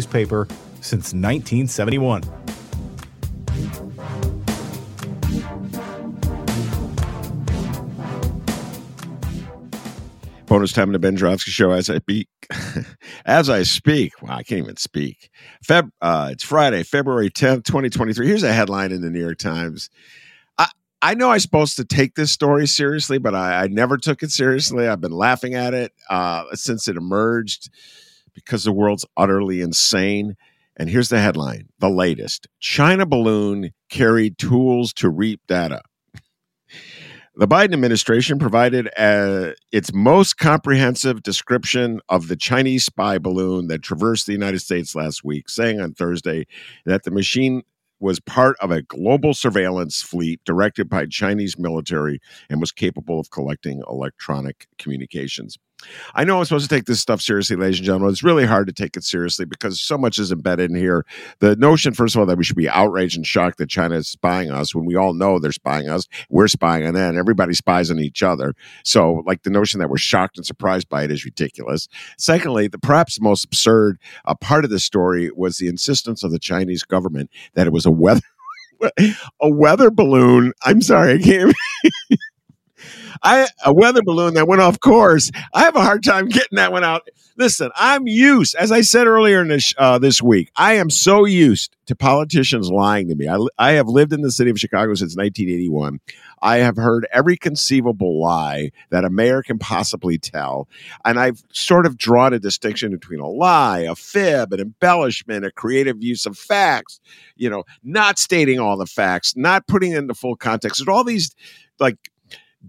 newspaper since 1971. Bonus time in the Ben Joravsky show as I speak. as I speak. Wow, I can't even speak. Feb, uh, it's Friday, February 10th, 2023. Here's a headline in the New York Times. I, I know I'm supposed to take this story seriously, but I, I never took it seriously. I've been laughing at it uh, since it emerged because the world's utterly insane. And here's the headline the latest China balloon carried tools to reap data. The Biden administration provided uh, its most comprehensive description of the Chinese spy balloon that traversed the United States last week, saying on Thursday that the machine was part of a global surveillance fleet directed by Chinese military and was capable of collecting electronic communications. I know I'm supposed to take this stuff seriously, ladies and gentlemen. It's really hard to take it seriously because so much is embedded in here. The notion, first of all, that we should be outraged and shocked that China is spying us when we all know they're spying us. We're spying on them. Everybody spies on each other. So, like the notion that we're shocked and surprised by it is ridiculous. Secondly, the perhaps most absurd uh, part of the story was the insistence of the Chinese government that it was a weather a weather balloon. I'm sorry, I can't. I a weather balloon that went off course. I have a hard time getting that one out. Listen, I'm used, as I said earlier in this uh, this week, I am so used to politicians lying to me. I, I have lived in the city of Chicago since 1981. I have heard every conceivable lie that a mayor can possibly tell, and I've sort of drawn a distinction between a lie, a fib, an embellishment, a creative use of facts. You know, not stating all the facts, not putting into full context. There's all these like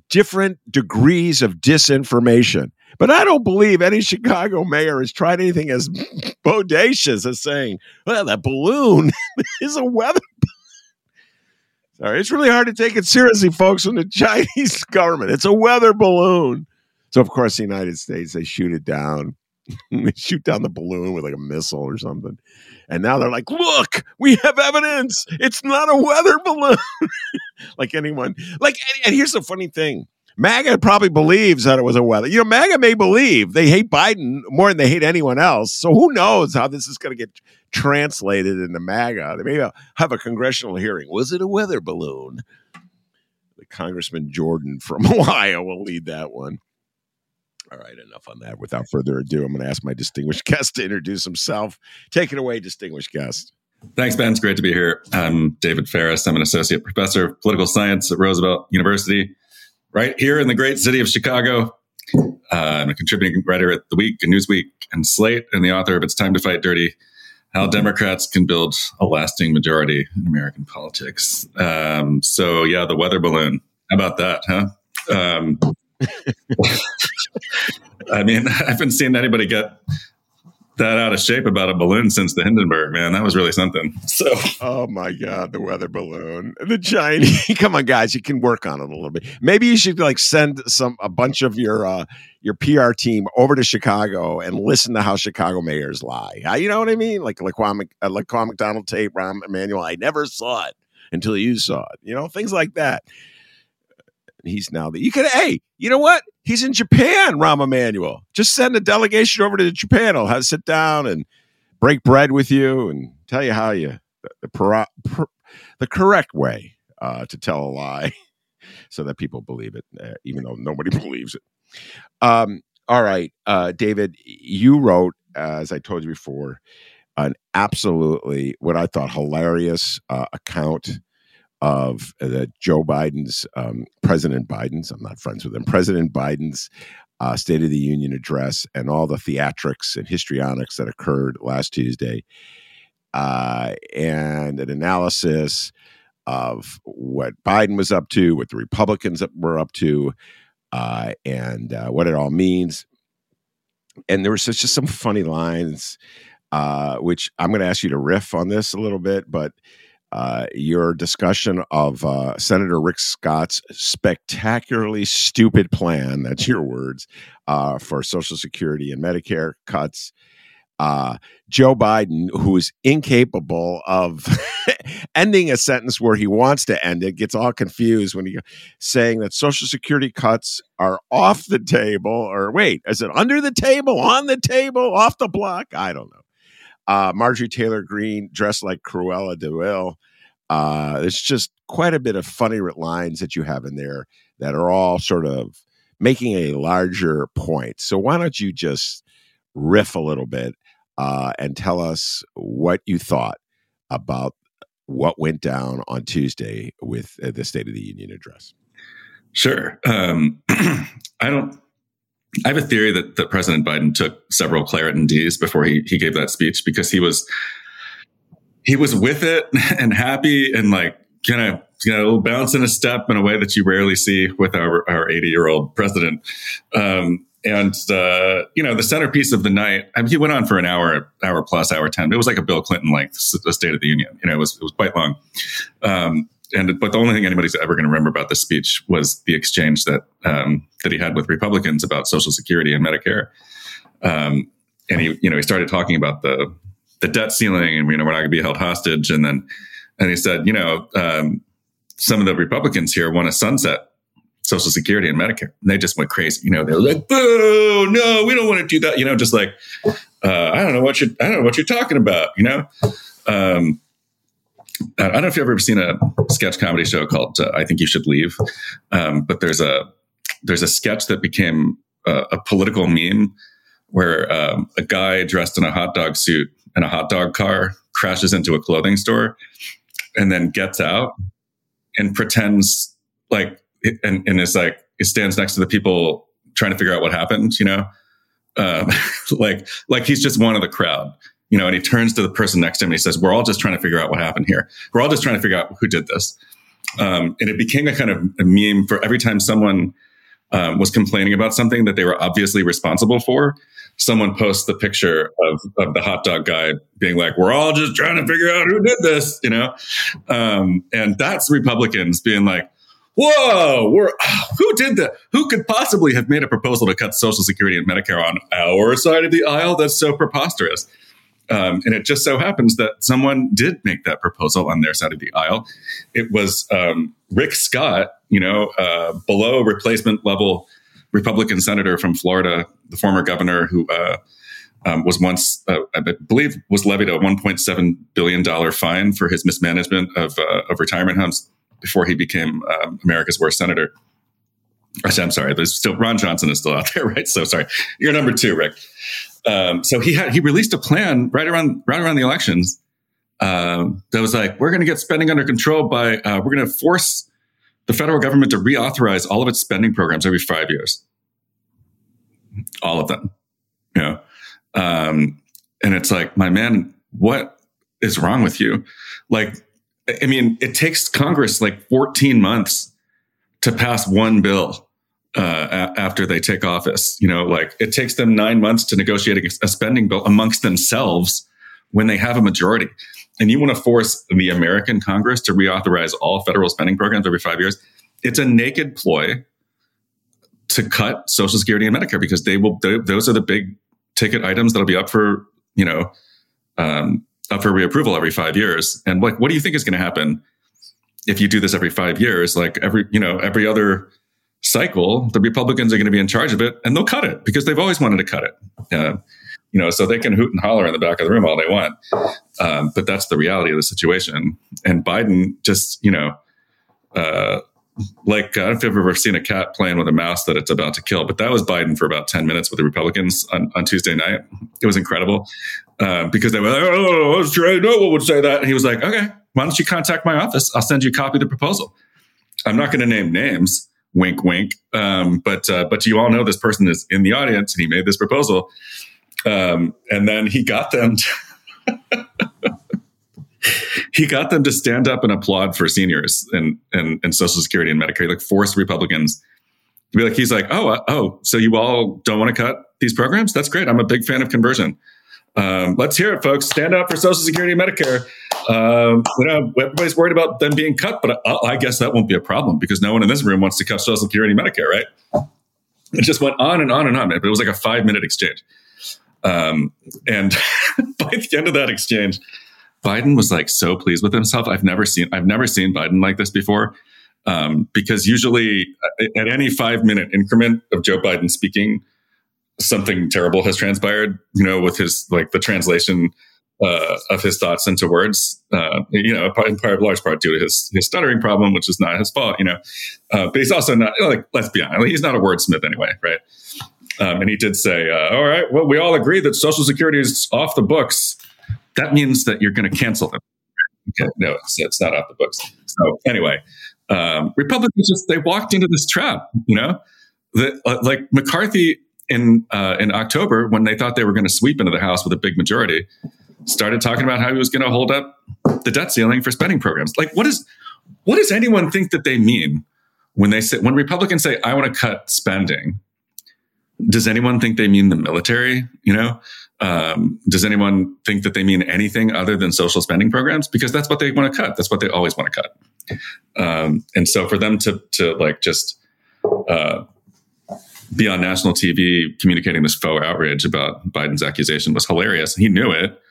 different degrees of disinformation. But I don't believe any Chicago mayor has tried anything as bodacious as saying, well, that balloon is a weather. Sorry, it's really hard to take it seriously, folks, from the Chinese government. It's a weather balloon. So, of course, the United States, they shoot it down. they shoot down the balloon with like a missile or something. And now they're like, look, we have evidence. It's not a weather balloon. like anyone, like, and, and here's the funny thing. MAGA probably believes that it was a weather. You know, MAGA may believe they hate Biden more than they hate anyone else. So who knows how this is going to get translated into MAGA? They may uh, have a congressional hearing. Was it a weather balloon? The Congressman Jordan from Ohio will lead that one. All right, enough on that. Without further ado, I'm going to ask my distinguished guest to introduce himself. Take it away, distinguished guest. Thanks, Ben. It's great to be here. I'm David Faris. I'm an associate professor of political science at Roosevelt University, right here in the great city of Chicago. Uh, I'm a contributing writer at The Week and Newsweek and Slate, and the author of It's Time to Fight Dirty How Democrats Can Build a Lasting Majority in American Politics. Um, so, yeah, the weather balloon. How about that, huh? Um, I mean, I haven't seen anybody get that out of shape about a balloon since the Hindenburg, man. That was really something. So, oh my god, the weather balloon, the giant. Come on, guys, you can work on it a little bit. Maybe you should like send some a bunch of your uh, your PR team over to Chicago and listen to how Chicago mayors lie. You know what I mean? Like Laquan, uh, Laquan McDonald tape, Rahm Emanuel. I never saw it until you saw it. You know, things like that. He's now the you could hey, you know what? He's in Japan, Rahm Emanuel. Just send a delegation over to Japan. I'll have sit down and break bread with you and tell you how you the, the, the correct way uh, to tell a lie so that people believe it, uh, even though nobody believes it. Um, all right, uh, David, you wrote, as I told you before, an absolutely what I thought hilarious uh, account of uh, Joe Biden's, um, President Biden's, I'm not friends with him, President Biden's uh, State of the Union address and all the theatrics and histrionics that occurred last Tuesday, uh, and an analysis of what Biden was up to, what the Republicans were up to, uh, and uh, what it all means. And there was just some funny lines, uh, which I'm going to ask you to riff on this a little bit, but uh, your discussion of uh, Senator Rick Scott's spectacularly stupid plan, that's your words, uh, for Social Security and Medicare cuts. Uh, Joe Biden, who is incapable of ending a sentence where he wants to end it, gets all confused when he saying that Social Security cuts are off the table, or wait, is it under the table, on the table, off the block? I don't know uh, Marjorie Taylor Greene dressed like Cruella de Vil. Uh, it's just quite a bit of funny lines that you have in there that are all sort of making a larger point. So why don't you just riff a little bit uh, and tell us what you thought about what went down on Tuesday with uh, the State of the Union address? Sure. Um, I don't I have a theory that, that President Biden took several Claritin Ds before he, he gave that speech because he was he was with it and happy and like kind of you know bouncing a step in a way that you rarely see with our our 80 year old president. Um, and uh, you know the centerpiece of the night. I mean, he went on for an hour, hour plus, hour ten. It was like a Bill Clinton length, State of the Union. You know, it was it was quite long. Um, and but the only thing anybody's ever going to remember about this speech was the exchange that um, that he had with Republicans about Social Security and Medicare. Um, and he, you know, he started talking about the the debt ceiling, and you know, we're not going to be held hostage. And then, and he said, you know, um, some of the Republicans here want to sunset Social Security and Medicare. And they just went crazy. You know, they were like, "Boo! No, we don't want to do that." You know, just like uh, I don't know what you I don't know what you're talking about. You know. Um, I don't know if you've ever seen a sketch comedy show called uh, "I Think You Should Leave," um, but there's a there's a sketch that became a, a political meme where um, a guy dressed in a hot dog suit and a hot dog car crashes into a clothing store and then gets out and pretends like and, and is like he stands next to the people trying to figure out what happened you know? Um, like like he's just one of the crowd you know, and he turns to the person next to him and he says, "We're all just trying to figure out what happened here. We're all just trying to figure out who did this." Um, and it became a kind of a meme for every time someone um, was complaining about something that they were obviously responsible for. Someone posts the picture of, of the hot dog guy being like, "We're all just trying to figure out who did this," you know, um, and that's Republicans being like, whoa, we're, who did that? Who could possibly have made a proposal to cut Social Security and Medicare on our side of the aisle? That's so preposterous. Um, and it just so happens that someone did make that proposal on their side of the aisle. It was um, Rick Scott, you know, uh, below replacement level Republican senator from Florida, the former governor who uh, um, was once, uh, I believe, was levied a 1.7 billion dollar fine for his mismanagement of, uh, of retirement homes before he became um, America's worst senator. I'm sorry, there's still Ron Johnson is still out there, right? So sorry, you're number two, Rick. Um, so he had he released a plan right around right around the elections um, that was like, we're going to get spending under control by uh, we're going to force the federal government to reauthorize all of its spending programs every five years, all of them. You know, um, and it's like, my man, what is wrong with you? Like, I mean, it takes Congress like 14 months to pass one bill uh, a- after they take office. You know, like it takes them nine months to negotiate a, spending bill amongst themselves when they have a majority. And you want to force the American Congress to reauthorize all federal spending programs every five years. It's a naked ploy to cut Social Security and Medicare because they will. They, those are the big ticket items that'll be up for you know um, up for reapproval every five years. And like, what do you think is going to happen if you do this every five years? Like every you know every other cycle, the Republicans are going to be in charge of it, and they'll cut it because they've always wanted to cut it. Uh, you know, so they can hoot and holler in the back of the room all they want, um, but that's the reality of the situation. And Biden just, you know, uh, like I don't know if you've ever seen a cat playing with a mouse that it's about to kill, but that was Biden for about 10 minutes with the Republicans on, on Tuesday night. It was incredible uh, because they were like, oh, no one would say that. And he was like, okay, why don't you contact my office? I'll send you a copy of the proposal. I'm not going to name names, wink, wink. Um, but, uh, but you all know this person is in the audience and he made this proposal. Um, and then he got them. To he got them to stand up and applaud for seniors and and, and Social Security and Medicare. Like forced Republicans to be like, he's like, oh, uh, oh, so you all don't want to cut these programs? That's great. I'm a big fan of conversion. Um, let's hear it, folks. Stand up for Social Security and Medicare. Um, you know, everybody's worried about them being cut, but I, I guess that won't be a problem because no one in this room wants to cut Social Security Medicare, right? It just went on and on and on. It was like a five minute exchange. Um, and by the end of that exchange, Biden was like so pleased with himself. I've never seen I've never seen Biden like this before. Um, because usually at any five minute increment of Joe Biden speaking, something terrible has transpired. You know, with his like the translation uh, of his thoughts into words. Uh, you know, in part, large part due to his his stuttering problem, which is not his fault. You know, uh, but he's also not like let's be honest, he's not a wordsmith anyway, right? Um, and he did say, uh, "All right, well, we all agree that Social Security is off the books." that means that you're going to cancel them. Okay, no, it's, it's not off the books. So anyway, um, Republicans just they walked into this trap. You know, the, uh, like McCarthy in uh, in October when they thought they were going to sweep into the House with a big majority, started talking about how he was going to hold up the debt ceiling for spending programs. Like, what is what does anyone think that they mean when they say when Republicans say I want to cut spending? Does anyone think they mean the military? You know, um, does anyone think that they mean anything other than social spending programs? Because that's what they want to cut. That's what they always want to cut. Um, and so for them to to like just uh, be on national TV communicating this faux outrage about Biden's accusation was hilarious. He knew it.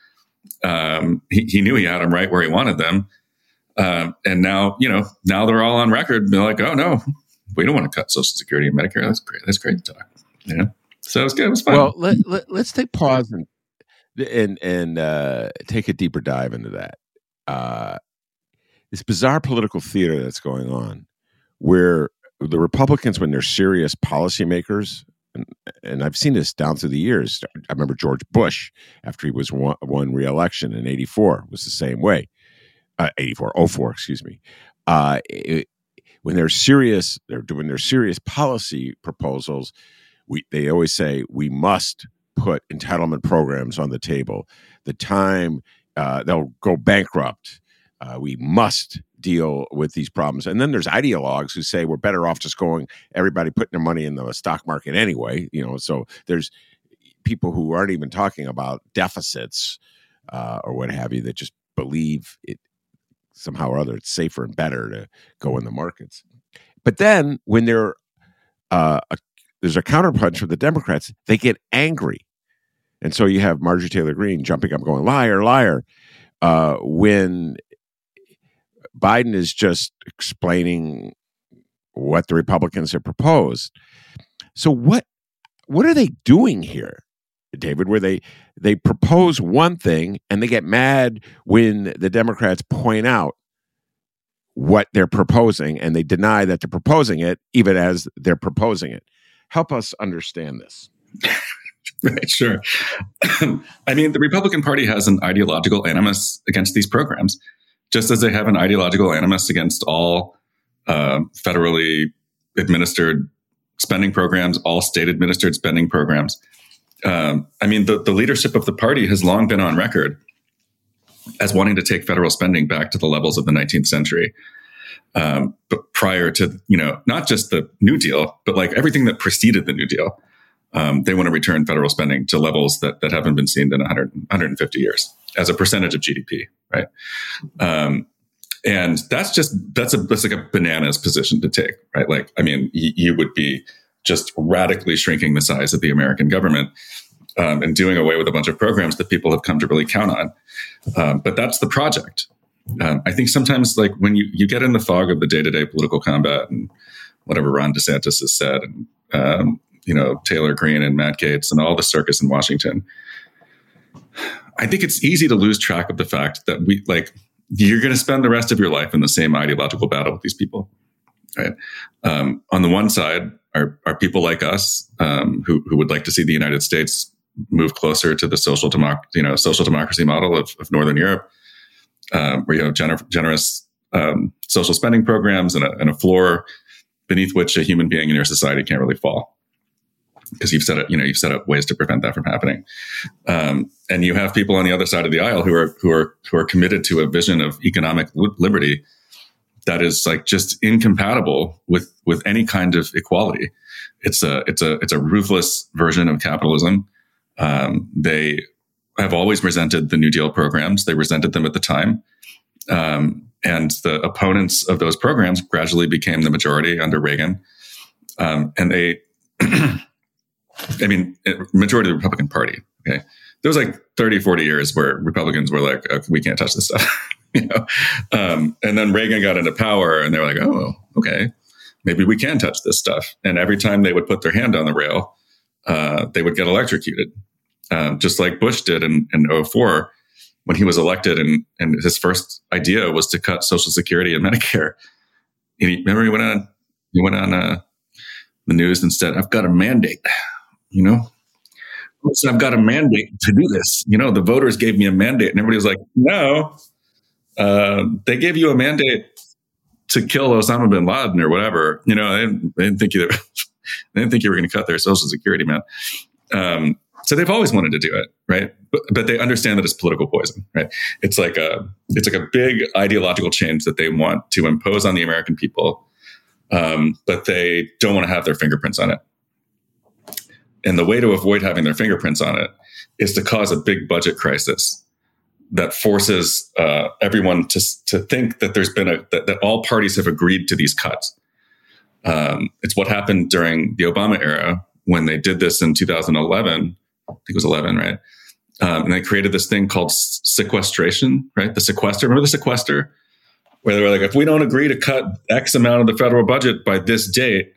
Um, he, he, knew he had them right where he wanted them. Um, and now, you know, now they're all on record. They're like, oh no, we don't want to cut Social Security and Medicare. That's great. That's great to talk. Yeah. So it was good. It was fun. Well, let, let, us take pause and and and uh, take a deeper dive into that. Uh, this bizarre political theater that's going on, where the Republicans, when they're serious policymakers, and, and I've seen this down through the years. I remember George Bush after he was won, won re-election in '84 was the same way. Uh, 84, 04, excuse me. Uh, it, when they're serious, they're doing their serious policy proposals we they always say we must put entitlement programs on the table. The time uh, they'll go bankrupt. Uh, we must deal with these problems. And then there's ideologues who say we're better off just going everybody putting their money in the stock market anyway. You know, so there's people who aren't even talking about deficits uh, or what have you that just believe it somehow or other it's safer and better to go in the markets. But then when they're uh, there's a counterpunch from the Democrats. They get angry. And so you have Marjorie Taylor Greene jumping up, going, liar, liar, uh, when Biden is just explaining what the Republicans have proposed. So what what are they doing here, David? Where they they propose one thing and they get mad when the Democrats point out what they're proposing and they deny that they're proposing it, even as they're proposing it. Help us understand this. right, sure. I mean, the Republican Party has an ideological animus against these programs, just as they have an ideological animus against all uh, federally administered spending programs, all state administered spending programs. Um, I mean, the, the leadership of the party has long been on record as wanting to take federal spending back to the levels of the 19th century. Um, but prior to, you know, not just the New Deal, but like everything that preceded the New Deal, um, they want to return federal spending to levels that, that haven't been seen in 100, 150 years as a percentage of GDP, right? Um, and that's just that's a that's like a bananas position to take, right? Like, I mean, y- you would be just radically shrinking the size of the American government um, and doing away with a bunch of programs that people have come to really count on. Um, but that's the project. Um, I think sometimes, like when you you get in the fog of the day to day political combat and whatever Ron DeSantis has said, and um, you know Taylor Greene and Matt Gaetz and all the circus in Washington, I think it's easy to lose track of the fact that we like you're going to spend the rest of your life in the same ideological battle with these people. Right. Um, on the one side are, are people like us um, who, who would like to see the United States move closer to the social you know social democracy model of, of Northern Europe, um, where you have gener- generous um, social spending programs and a, and a floor beneath which a human being in your society can't really fall because you've set up, you know, you've set up ways to prevent that from happening. Um, and you have people on the other side of the aisle who are who are who are committed to a vision of economic liberty that is like just incompatible with with any kind of equality. It's a it's a it's a ruthless version of capitalism. Um, they have always resented the New Deal programs. They resented them at the time. Um, and the opponents of those programs gradually became the majority under Reagan. Um, and they I mean, majority of the Republican Party. Okay. There was like 30, 40 years where Republicans were like, okay, we can't touch this stuff. you know? Um, and then Reagan got into power and they were like, oh, okay, maybe we can touch this stuff. And every time they would put their hand on the rail, uh, they would get electrocuted, um, just like Bush did in, in 04 when he was elected. And, and his first idea was to cut Social Security and Medicare. And he, remember, he went on, he went on uh, the news and said, I've got a mandate you know? Listen, I've got a mandate to do this. You know, the voters gave me a mandate, and everybody was like, no, uh, they gave you a mandate to kill Osama bin Laden or whatever. You know, they didn't, they didn't think you, they didn't think you were going to cut their social security, man. Um, so they've always wanted to do it, right? But, but they understand that it's political poison, right? It's like a it's like a big ideological change that they want to impose on the American people, um, but they don't want to have their fingerprints on it. And the way to avoid having their fingerprints on it is to cause a big budget crisis that forces uh, everyone to, to think that there's been a that, that all parties have agreed to these cuts. Um, it's what happened during the Obama era when they did this in 2011. I think it was 11, right? Um, and they created this thing called sequestration, right? The sequester. Remember the sequester, where they were like, if we don't agree to cut X amount of the federal budget by this date,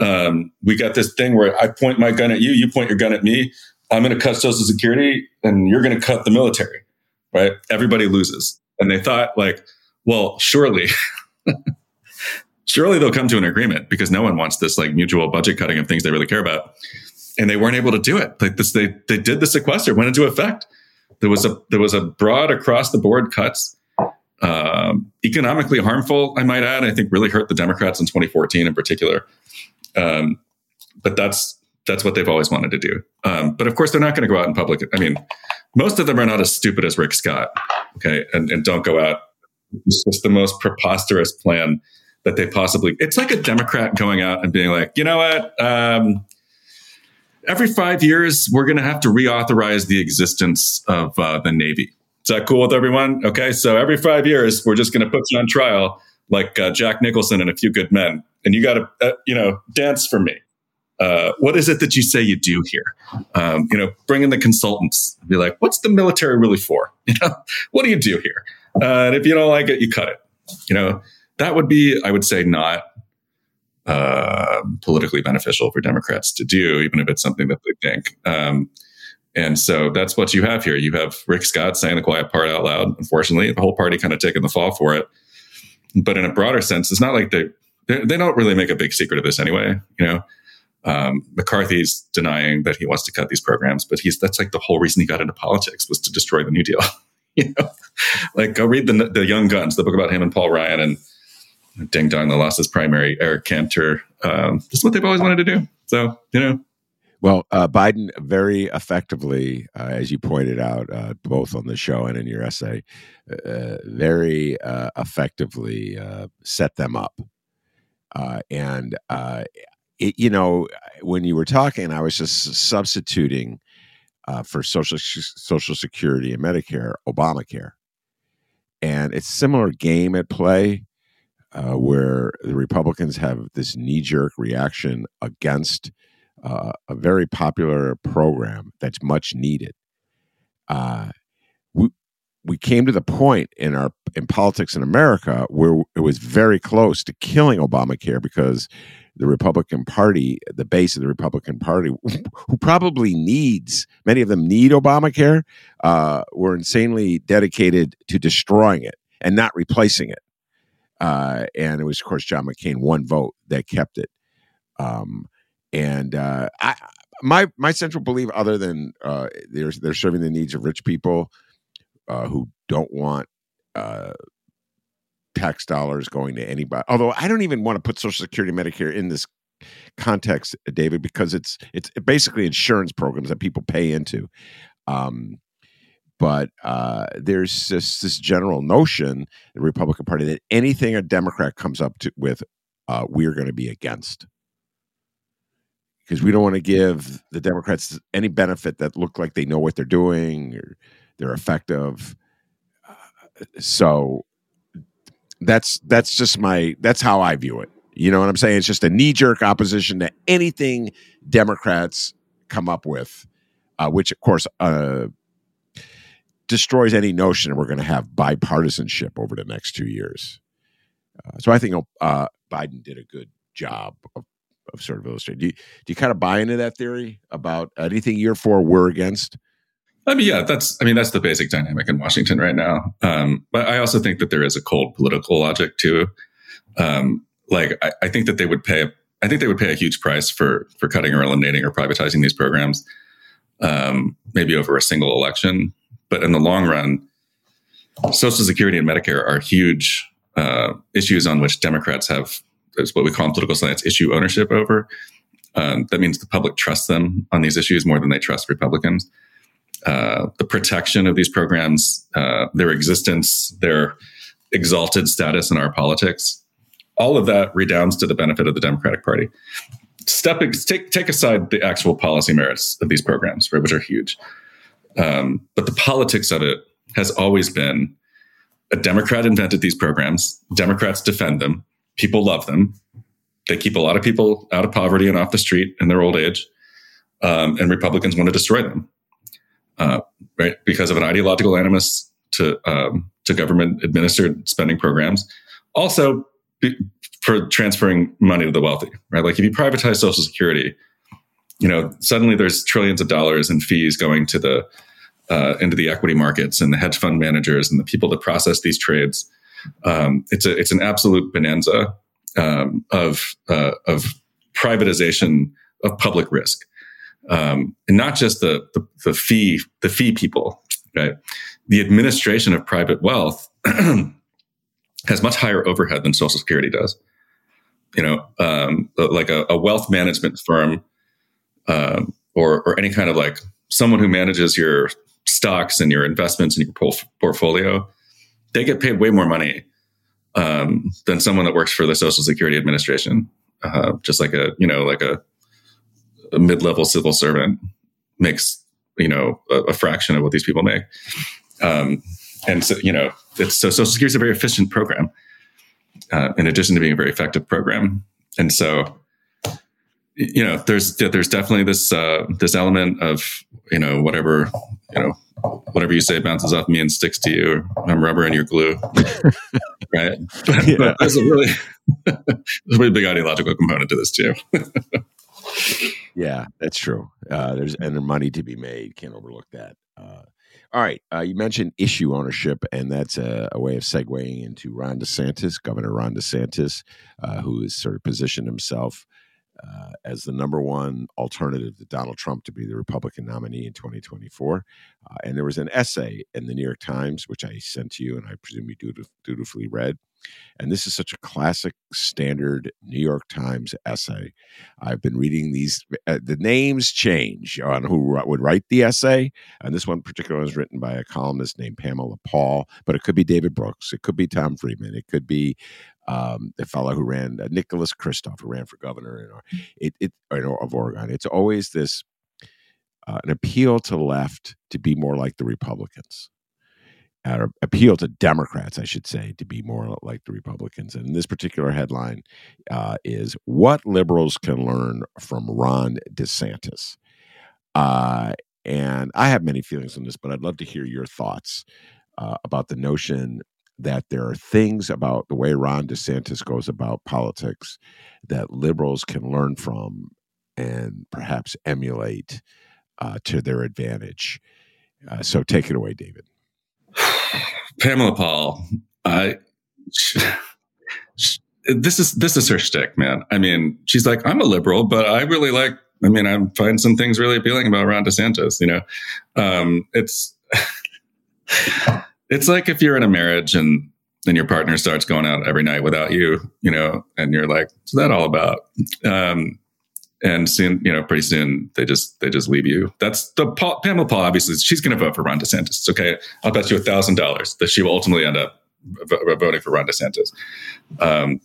um, we got this thing where I point my gun at you, you point your gun at me. I'm going to cut Social Security, and you're going to cut the military. Right? Everybody loses. And they thought, like, well, surely, surely they'll come to an agreement because no one wants this like mutual budget cutting of things they really care about. And they weren't able to do it. Like this, they they did the sequester, went into effect. There was a there was a broad across the board cuts um, economically harmful, I might add. I think really hurt the Democrats in 2014 in particular. Um, but that's that's what they've always wanted to do. Um, but of course, they're not going to go out in public. I mean, most of them are not as stupid as Rick Scott, okay, and, and don't go out. It's just the most preposterous plan that they possibly. It's like a Democrat going out and being like, you know what? Um, every five years, we're going to have to reauthorize the existence of uh, the Navy. Is that cool with everyone? Okay, so every five years, we're just going to put you on trial like uh, Jack Nicholson and A Few Good Men, and you got to, uh, you know, dance for me. Uh, what is it that you say you do here? Um, you know, bring in the consultants. Be like, what's the military really for? You know, what do you do here? Uh, and if you don't like it, you cut it. You know, that would be, I would say, not uh, politically beneficial for Democrats to do, even if it's something that they think. Um, and so that's what you have here. You have Rick Scott saying the quiet part out loud. Unfortunately, the whole party kind of taking the fall for it. But in a broader sense, it's not like they they don't really make a big secret of this anyway. You know, um, McCarthy's denying that he wants to cut these programs, but he's that's like the whole reason he got into politics was to destroy the New Deal. you know, like go read the the Young Guns, the book about him and Paul Ryan and Ding Dong, the lost his primary, Eric Cantor. Um, this is what they've always wanted to do. So you know, Well, uh, Biden very effectively, uh, as you pointed out, uh, both on the show and in your essay, uh, very uh, effectively uh, set them up. and, it, you know, when you were talking, I was just substituting for social social security and Medicare, Obamacare, and it's similar game at play. where the Republicans have this knee jerk reaction against uh, a very popular program that's much needed. Uh, we we came to the point in our in politics in America where it was very close to killing Obamacare because the Republican Party, the base of the Republican Party, who probably needs many of them need Obamacare, uh, were insanely dedicated to destroying it and not replacing it. Uh, and it was, of course, John McCain one vote that kept it. Um, and uh, I, my my central belief, other than uh, they're they're serving the needs of rich people uh, who don't want uh, tax dollars going to anybody. Although I don't even want to put Social Security, Medicare in this context, David, because it's it's basically insurance programs that people pay into. Um, but uh, there's this, this general notion, the Republican Party, that anything a Democrat comes up to, with, uh, we're going to be against because we don't want to give the Democrats any benefit that look like they know what they're doing or they're effective. So that's that's just my that's how I view it. You know what I'm saying? It's just a knee jerk opposition to anything Democrats come up with, uh, which of course uh, destroys any notion we're going to have bipartisanship over the next two years. Uh, so I think uh, Biden did a good job of of sort of illustrating. Do you, do you kind of buy into that theory about anything you're for, we're against? I mean, yeah, that's I mean that's the basic dynamic in Washington right now. Um, but I also think that there is a cold political logic too. Um, like I, I, think that they would pay. I think they would pay a huge price for for cutting or eliminating or privatizing these programs, um, maybe over a single election. But in the long run, Social Security and Medicare are huge uh, issues on which Democrats have is what we call in political science issue ownership over. Um, that means the public trusts them on these issues more than they trust Republicans. Uh, the protection of these programs, uh, their existence, their exalted status in our politics, all of that redounds to the benefit of the Democratic Party. Step take take aside the actual policy merits of these programs, which are huge, um, but the politics of it has always been a Democrat invented these programs. Democrats defend them people love them. They keep a lot of people out of poverty and off the street in their old age. Um, and Republicans want to destroy them, uh, right? Because of an ideological animus to um, to government administered spending programs. Also, be, for transferring money to the wealthy, right? Like if you privatize Social Security, you know suddenly there's trillions of dollars in fees going to the uh, into the equity markets and the hedge fund managers and the people that process these trades um, it's a it's an absolute bonanza um, of uh, of privatization of public risk, um, and not just the, the, the fee the fee people. Right, the administration of private wealth has much higher overhead than Social Security does. You know, um, like a, a, wealth management firm um, or or any kind of like someone who manages your stocks and your investments and your portfolio they get paid way more money um, than someone that works for the Social Security Administration. Uh, just like a you know like a, a mid-level civil servant makes you know a, a, fraction of what these people make. Um, and so you know it's so Social Security is a very efficient program, uh, in addition to being a very effective program. And so you know there's there's definitely this uh, this element of you know whatever you know whatever you say bounces off me and sticks to you. I'm rubber and you're glue, right? Yeah. but there's a really there's a really big ideological component to this too. yeah, that's true. Uh, there's and the money to be made. Can't overlook that. Uh, all right, uh, you mentioned issue ownership, and that's a, a, way of segueing into Ron DeSantis, Governor Ron DeSantis, uh, who has sort of positioned himself uh, as the number one alternative to Donald Trump to be the Republican nominee in 2024. Uh, and there was an essay in the New York Times, which I sent to you, and I presume you dutif- dutifully read, And this is such a classic, standard New York Times essay. I've been reading these. Uh, the names change on who would write the essay, and this one particular was written by a columnist named Pamela Paul. But it could be David Brooks, it could be Tom Friedman, it could be um, the fellow who ran uh, Nicholas Kristof, who ran for governor in, it, it, of Oregon. It's always this uh, an appeal to the left to be more like the Republicans or appeal to Democrats, I should say, to be more like the Republicans. And this particular headline uh, is What Liberals Can Learn from Ron DeSantis. Uh, and I have many feelings on this, but I'd love to hear your thoughts uh, about the notion that there are things about the way Ron DeSantis goes about politics that liberals can learn from and perhaps emulate uh, to their advantage. Uh, so take it away, David. Pamela Paul, I. this is this is her shtick, man. I mean, she's like, I'm a liberal, but I really like. I mean, I find some things really appealing about Ron DeSantis. You know, um, it's it's like if you're in a marriage and then your partner starts going out every night without you, you know, and you're like, what's that all about? Um, and soon, you know, pretty soon they just they just leave you. That's the Paul, Pamela Paul. Obviously, she's going to vote for Ron DeSantis. Okay, I'll bet you a thousand dollars that she will ultimately end up v- voting for Ron DeSantis. Um,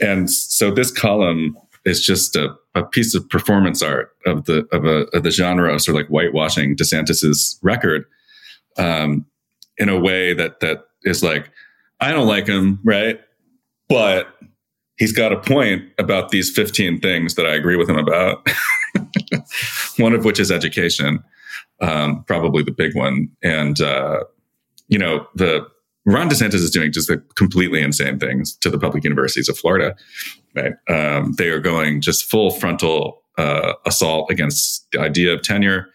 and so this column is just a, a, piece of performance art of the of, a, of the genre of sort of like whitewashing DeSantis's record um, in a way that that is like I don't like him, right? But he's got a point about these 15 things that I agree with him about. one of which is education, um, probably the big one. And, uh, you know, the Ron DeSantis is doing just the completely insane things to the public universities of Florida. Right? Um, they are going just full frontal uh, assault against the idea of tenure,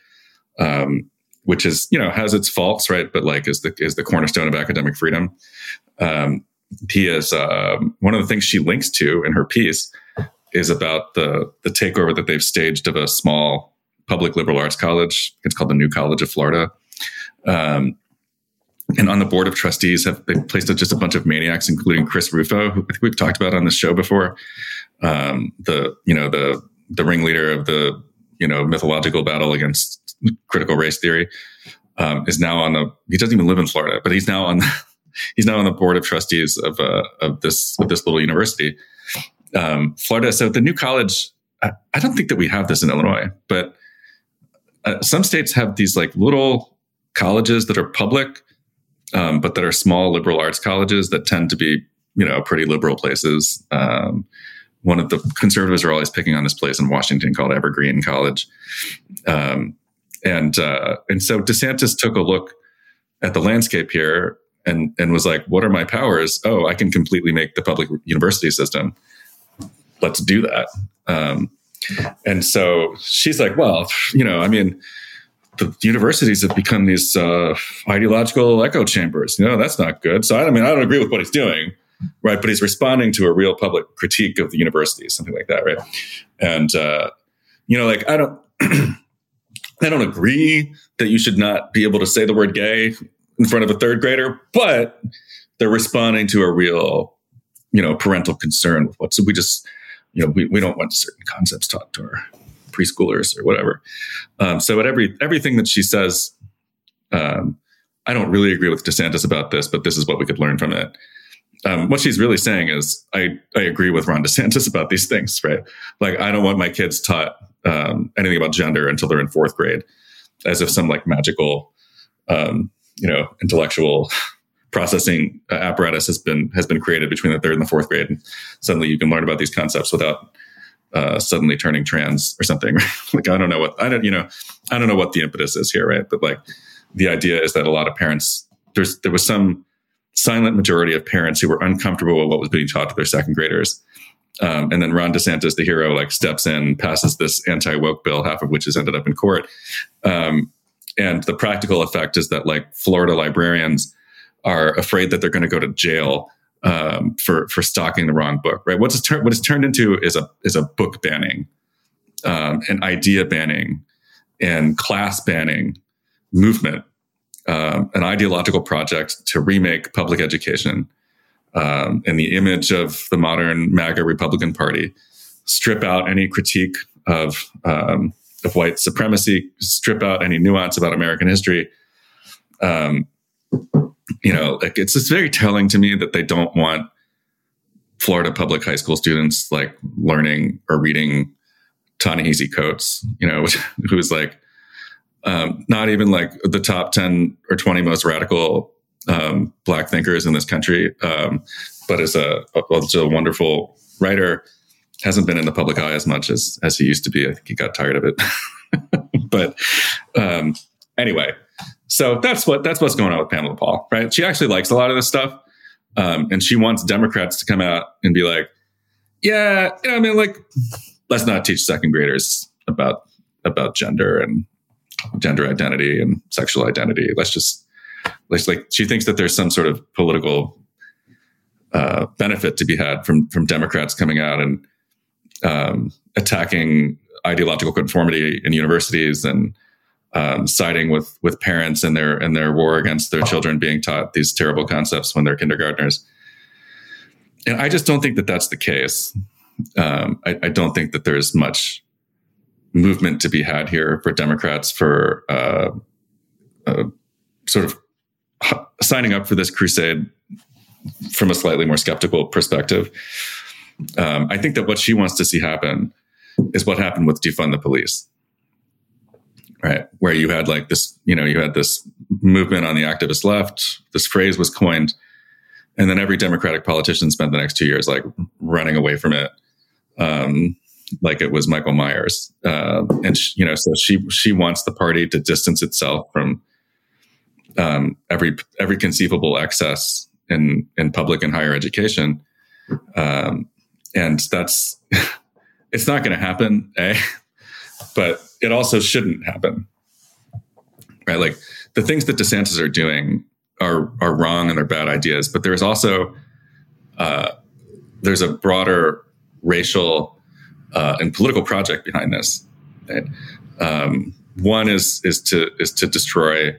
um, which is you know has its faults, right? But like is the is the cornerstone of academic freedom. Um, he is uh, one of the things she links to in her piece is about the the takeover that they've staged of a small public liberal arts college. It's called the New College of Florida. Um, and on the board of trustees have they placed just a bunch of maniacs, including Chris Rufo, who I think we've talked about on this show before. Um, the you know the the ringleader of the you know mythological battle against critical race theory um, is now on the. He doesn't even live in Florida, but he's now on the, he's now on the board of trustees of uh, of this of this little university, um, Florida. So the new college, I, I, don't think that we have this in Illinois, but uh, some states have these like little colleges that are public, um, but that are small liberal arts colleges that tend to be you know pretty liberal places. Um, one of the conservatives are always picking on this place in Washington called Evergreen College, um, and uh, and so DeSantis took a look at the landscape here and and was like, "What are my powers? Oh, I can completely make the public university system. Let's do that." Um, and so she's like, "Well, you know, I mean." The universities have become these uh, ideological echo chambers. You know, that's not good. So, I mean, I don't agree with what he's doing, right? But he's responding to a real public critique of the university, something like that, right? And uh, you know, like I don't, I don't agree that you should not be able to say the word gay in front of a third grader, but they're responding to a real, you know, parental concern with what. So we just, you know, we, we don't want certain concepts taught to our preschoolers or whatever. Um, so at every everything that she says, um, I don't really agree with DeSantis about this, but this is what we could learn from it. Um, what she's really saying is, I, I agree with Ron DeSantis about these things, right? Like, I don't want my kids taught um, anything about gender until they're in fourth grade, as if some like magical um, you know intellectual processing apparatus has been has been created between the third and the fourth grade. And suddenly you can learn about these concepts without uh, suddenly turning trans or something like i don't know what i don't you know i don't know what the impetus is here right? But like the idea is that a lot of parents there's there was some silent majority of parents who were uncomfortable with what was being taught to their second graders. Um, and then Ron DeSantis, the hero, like steps in, passes this anti woke bill, half of which has ended up in court, um, and the practical effect is that like Florida librarians are afraid that they're going to go to jail um, for for stocking the wrong book. Right? What's tur- what it's turned into is a is a book banning, um, an idea banning, and class banning movement, um, an ideological project to remake public education um, the image of the modern MAGA Republican Party, strip out any critique of um, of white supremacy, strip out any nuance about American history. Um, you know, like it's just very telling to me that they don't want Florida public high school students like learning or reading Ta-Nehisi Coates, you know, who's like um, not even like the top 10 or 20 most radical um, black thinkers in this country, um, but is a, a, a, wonderful writer. Hasn't been in the public eye as much as as he used to be. I think he got tired of it. but um, anyway, so that's what that's what's going on with Pamela Paul, right? She actually likes a lot of this stuff, um, and she wants Democrats to come out and be like, "Yeah, you know, I mean, like, let's not teach second graders about about gender and gender identity and sexual identity. Let's just let's like she thinks that there's some sort of political uh, benefit to be had from from Democrats coming out and um, attacking ideological conformity in universities and um, siding with with parents in their and their war against their children being taught these terrible concepts when they're kindergartners. And I just don't think that that's the case. Um, I, I, don't think that there's much movement to be had here for Democrats for uh, uh, sort of signing up for this crusade from a slightly more skeptical perspective. Um, I think that what she wants to see happen is what happened with defund the police, right? Where you had like this, you know, you had this movement on the activist left. This phrase was coined, and then every Democratic politician spent the next two years like running away from it, um, like it was Michael Myers. Uh, and she, you know, so she she wants the party to distance itself from um, every every conceivable excess in in public and higher education, um, and that's it's not going to happen, eh? But it also shouldn't happen, right? Like the things that DeSantis are doing are are wrong and they're bad ideas, but there's also uh, there's a broader racial uh, and political project behind this. Right? Um, one is is to is to destroy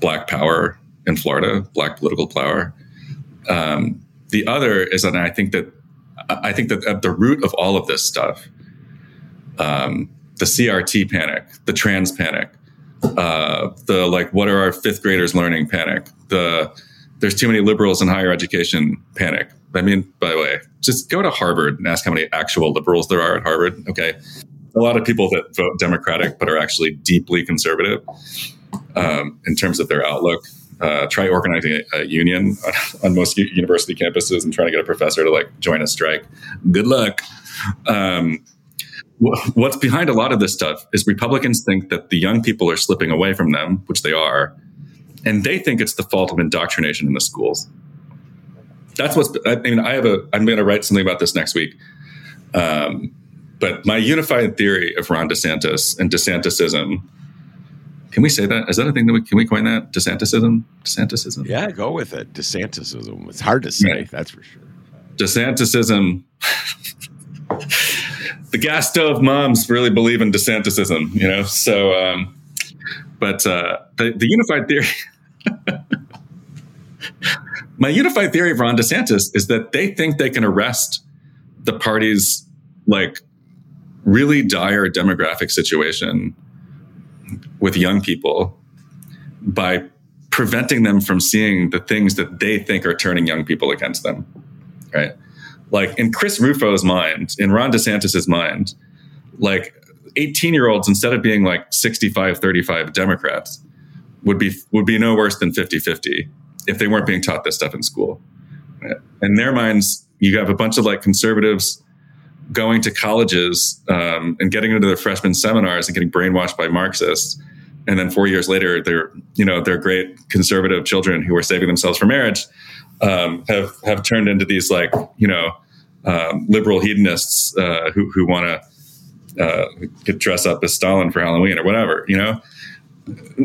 black power in Florida, black political power. Um, the other is that I think that I think that at the root of all of this stuff, um, the CRT panic, the trans panic, uh, the like, what are our fifth graders learning panic, the there's too many liberals in higher education panic. I mean, by the way, just go to Harvard and ask how many actual liberals there are at Harvard. Okay. A lot of people that vote Democratic but are actually deeply conservative um, in terms of their outlook. Uh, try organizing a, a union on, most university campuses and trying to get a professor to like join a strike. Good luck. Um, what's behind a lot of this stuff is Republicans think that the young people are slipping away from them, which they are, and they think it's the fault of indoctrination in the schools. That's what's. I mean, I have a. I'm going to write something about this next week. Um, but my unified theory of Ron DeSantis and DeSantisism can we say that? Is that a thing that we can we coin that? DeSantisism? DeSantisism? Yeah, go with it. DeSantisism. It's hard to say, that's for sure. DeSantisism. the gas stove moms really believe in DeSantisism, you know? So, um, but uh, the, the unified theory. my unified theory of Ron DeSantis is that they think they can arrest the party's like really dire demographic situation with young people by preventing them from seeing the things that they think are turning young people against them. Right. Like in Chris Rufo's mind, in Ron DeSantis's mind, like 18 year olds, instead of being like 65, 35 Democrats, would be would be no worse than 50 50 if they weren't being taught this stuff in school. In their minds, you have a bunch of like conservatives going to colleges um, and getting into their freshman seminars and getting brainwashed by Marxists and then four years later, they're you know they're great conservative children who are saving themselves for marriage um, have have turned into these like you know um, liberal hedonists uh, who who want to uh, dress up as Stalin for Halloween or whatever, you know,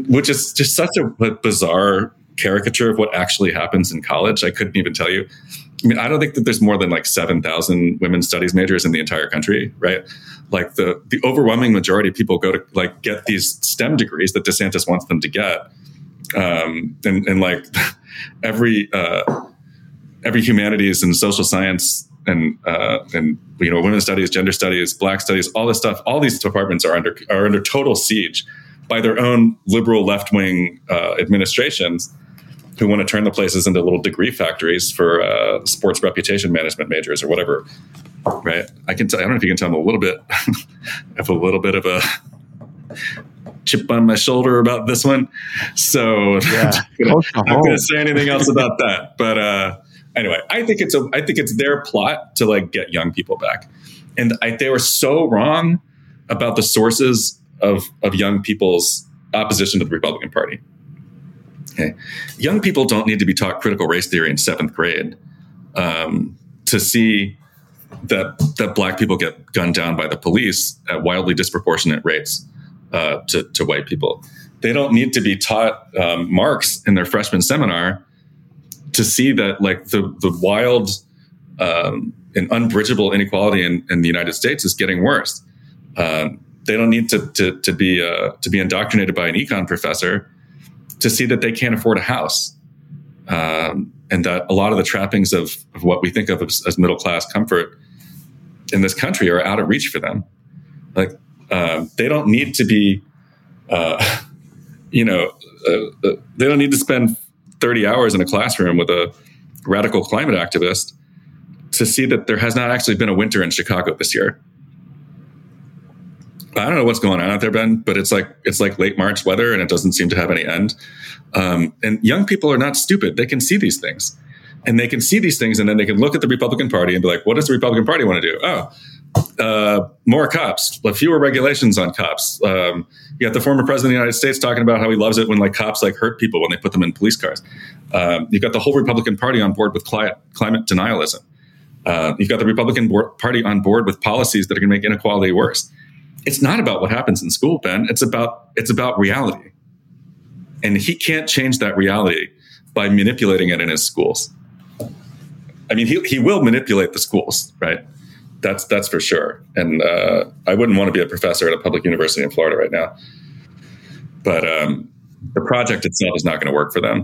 which is just such a bizarre caricature of what actually happens in college. I couldn't even tell you. I mean, I don't think that there's more than like 7,000 women's studies majors in the entire country, right? Like the, the overwhelming majority of people go to like get these STEM degrees that DeSantis wants them to get. Um, and, and like every, uh, every humanities and social science and uh, and you know women's studies, gender studies, black studies, all this stuff. All these departments are under are under total siege by their own liberal left wing uh, administrations who want to turn the places into little degree factories for uh, sports reputation management majors or whatever. Right? I can. T- I don't know if you can tell I'm a little bit I have a little bit of a chip on my shoulder about this one. So yeah. I'm not going to say anything else about that. But uh, anyway, I think it's a I think it's their plot to like get young people back, and I, they were so wrong about the sources of of young people's opposition to the Republican Party. Okay, young people don't need to be taught critical race theory in seventh grade um, to see that that black people get gunned down by the police at wildly disproportionate rates uh, to, to white people. They don't need to be taught um, Marx in their freshman seminar to see that like the the wild um, and unbridgeable inequality in, in, the United States is getting worse. Um, they don't need to to, to be uh, to be indoctrinated by an econ professor to see that they can't afford a house, um, and that a lot of the trappings of, of what we think of as, as, middle class comfort in this country are out of reach for them. Like uh, they don't need to be, uh, you know, uh, uh they don't need to spend 30 hours in a classroom with a radical climate activist to see that there has not actually been a winter in Chicago this year. I don't know what's going on out there, Ben, but it's like it's like late March weather, and it doesn't seem to have any end. Um, and young people are not stupid; they can see these things, and they can see these things, and then they can look at the Republican Party and be like, "What does the Republican Party want to do?" Oh, uh, more cops, but fewer regulations on cops. Um, you got the former president of the United States talking about how he loves it when like cops like hurt people when they put them in police cars. Um, you've got the whole Republican Party on board with climate, climate denialism. Uh, you've got the Republican board, Party on board with policies that are going to make inequality worse. It's not about what happens in school, Ben. It's about it's about reality, and he can't change that reality by manipulating it in his schools. I mean, he he will manipulate the schools, right? That's that's for sure. And uh, I wouldn't want to be a professor at a public university in Florida right now. But um, the project itself is not going to work for them.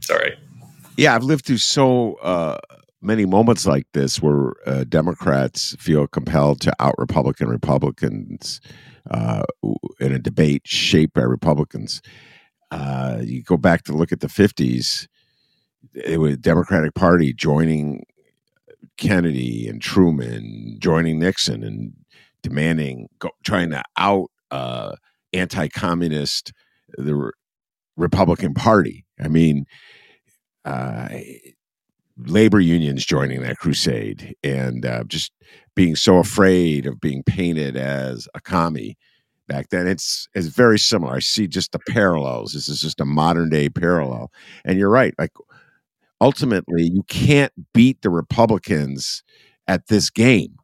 Sorry. Yeah, I've lived through so uh, many moments like this where uh, Democrats feel compelled to out Republican Republicans uh, in a debate shaped by Republicans. Uh, you go back to look at the 50s, it was Democratic Party joining Kennedy and Truman joining Nixon and demanding, go, trying to out uh, anti-communist the Re- Republican Party. I mean, uh, labor unions joining that crusade and uh, just being so afraid of being painted as a commie back then. It's it's very similar. I see just the parallels. This is just a modern day parallel. And you're right. Like ultimately you can't beat the Republicans at this game.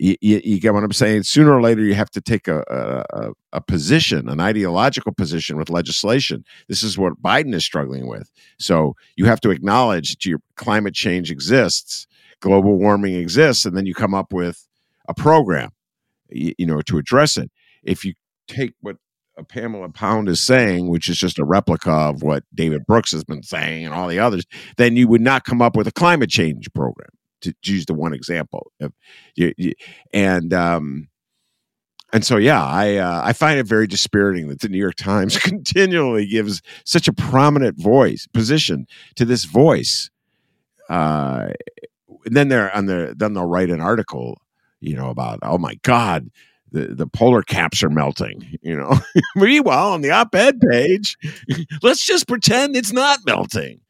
You, you, get what I'm saying? Sooner or later, you have to take a, a, a, position, an ideological position with legislation. This is what Biden is struggling with. So you have to acknowledge that your climate change exists, global warming exists, and then you come up with a program, you, you know, to address it. If you take what Pamela Pound is saying, which is just a replica of what David Brooks has been saying and all the others, then you would not come up with a climate change program. To, use the one example, and um, and so yeah, I uh, I find it very dispiriting that the New York Times continually gives such a prominent voice position to this voice. Uh, then they're on the then they'll write an article, you know, about oh my God, the, the polar caps are melting, you know. Meanwhile, on the op-ed page, let's just pretend it's not melting.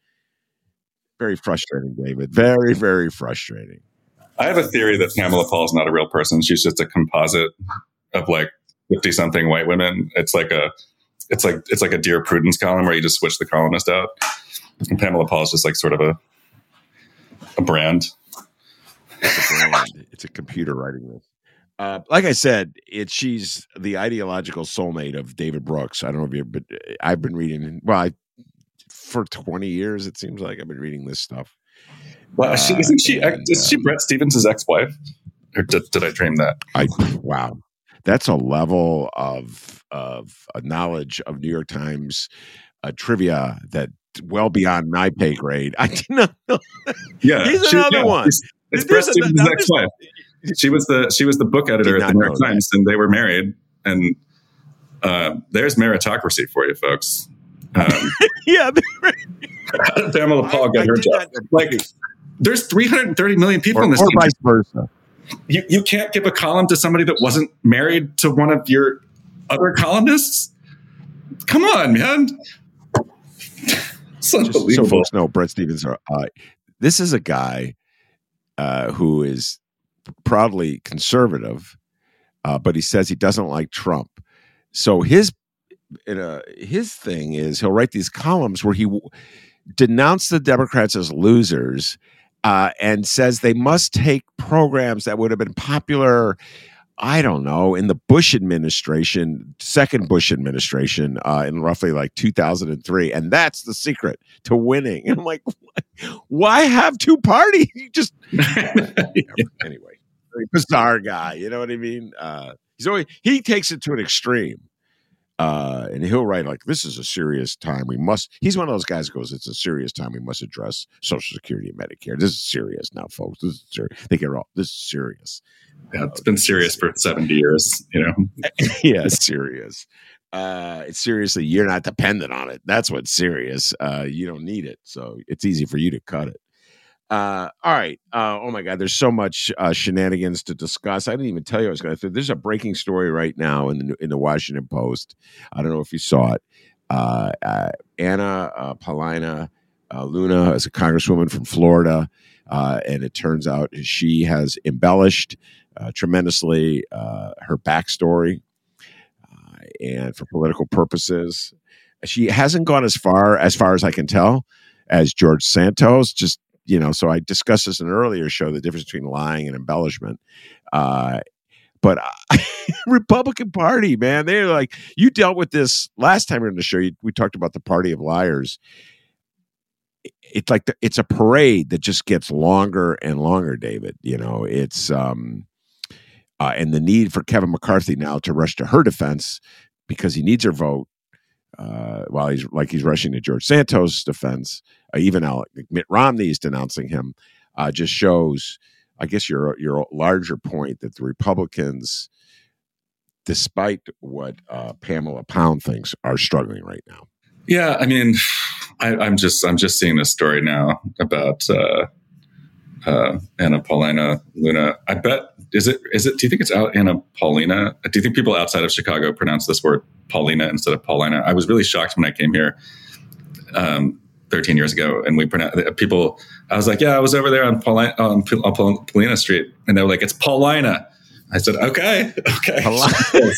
Very frustrating, David. Very, very frustrating. I have a theory that Pamela Paul is not a real person. She's just a composite of like 50 something white women. It's like a it's like it's like a Dear Prudence column where you just switch the columnist out. And Pamela Paul is just like sort of a a brand. It's a brand. it's a computer writing this. Uh, like I said, it she's the ideological soulmate of David Brooks. I don't know if you, but uh, I've been reading. Well, I, for twenty years it seems like I've been reading this stuff. Well, uh, she, isn't she? And, is she uh, Bret Stephens' ex-wife? Or did, did I dream that? I wow, that's a level of of knowledge of New York Times uh, trivia that well beyond my pay grade. I did not know. Yeah, He's she- another yeah, one. It's, it's Bret Stephens' ex-wife. She was the she was the book editor at the New York. Times, and they were married. And uh, there's meritocracy for you, folks. Um, yeah, how did Pamela Paul I- get I her did job? not- Like, there's 330 million people or, in this or country. vice versa. You, you can't give a column to somebody that wasn't married to one of your other columnists. Come on, man. It's Just so folks know, Bret Stephens. Are, uh, this is a guy uh, who is proudly conservative, uh, but he says he doesn't like Trump. So his uh, his thing is he'll write these columns where he w- denounced the Democrats as losers uh, and says they must take programs that would have been popular. I don't know in the Bush administration, second Bush administration, uh, in roughly like 2003, and that's the secret to winning. And I'm like, why have two parties? You just anyway, very bizarre guy. You know what I mean? Uh, he's always he takes it to an extreme. Uh, and he'll write like, "This is a serious time. We must." He's one of those guys who goes, "It's a serious time. We must address Social Security and Medicare. This is serious now, folks. This is serious. They get it all. This is serious. Yeah, it's been serious for 70 years, you know. yeah, it's serious. Uh, it's seriously, you're not dependent on it. That's what's serious. Uh, you don't need it, so it's easy for you to cut it. Uh, all right. Uh, oh my God, there's so much uh, shenanigans to discuss. I didn't even tell you I was going to. There's a breaking story right now in the in the Washington Post. I don't know if you saw it. Uh, uh, Anna uh, Paulina Luna is a congresswoman from Florida, and it turns out she has embellished tremendously her backstory and for political purposes. She hasn't gone as far, as far as I can tell, as George Santos. Just you know, so I discussed this in an earlier show the difference between lying and embellishment. Uh, but uh, Republican Party, man, they're like you dealt with this last time we were in the show. You, we talked about the Party of Liars. It's like the, it's a parade that just gets longer and longer, David. You know, it's um, uh, and the need for Kevin McCarthy now to rush to her defense because he needs her vote uh, while he's like he's rushing to George Santos' defense. Uh, even Alec, Mitt Romney is denouncing him. Uh, just shows, I guess, your your larger point that the Republicans, despite what uh, Pamela Pound thinks, are struggling right now. Yeah, I mean, I, I'm just I'm just seeing this story now about uh, uh, Anna Paulina Luna. I bet is it is it? Do you think it's out Anna Paulina? Do you think people outside of Chicago pronounce this word Paulina instead of Paulina? I was really shocked when I came here. Um, 13 years ago, and we pronounce people. I was like, "Yeah, I was over there on Paulina, on Paulina Street," and they were like, "It's Paulina." I said, "Okay, okay,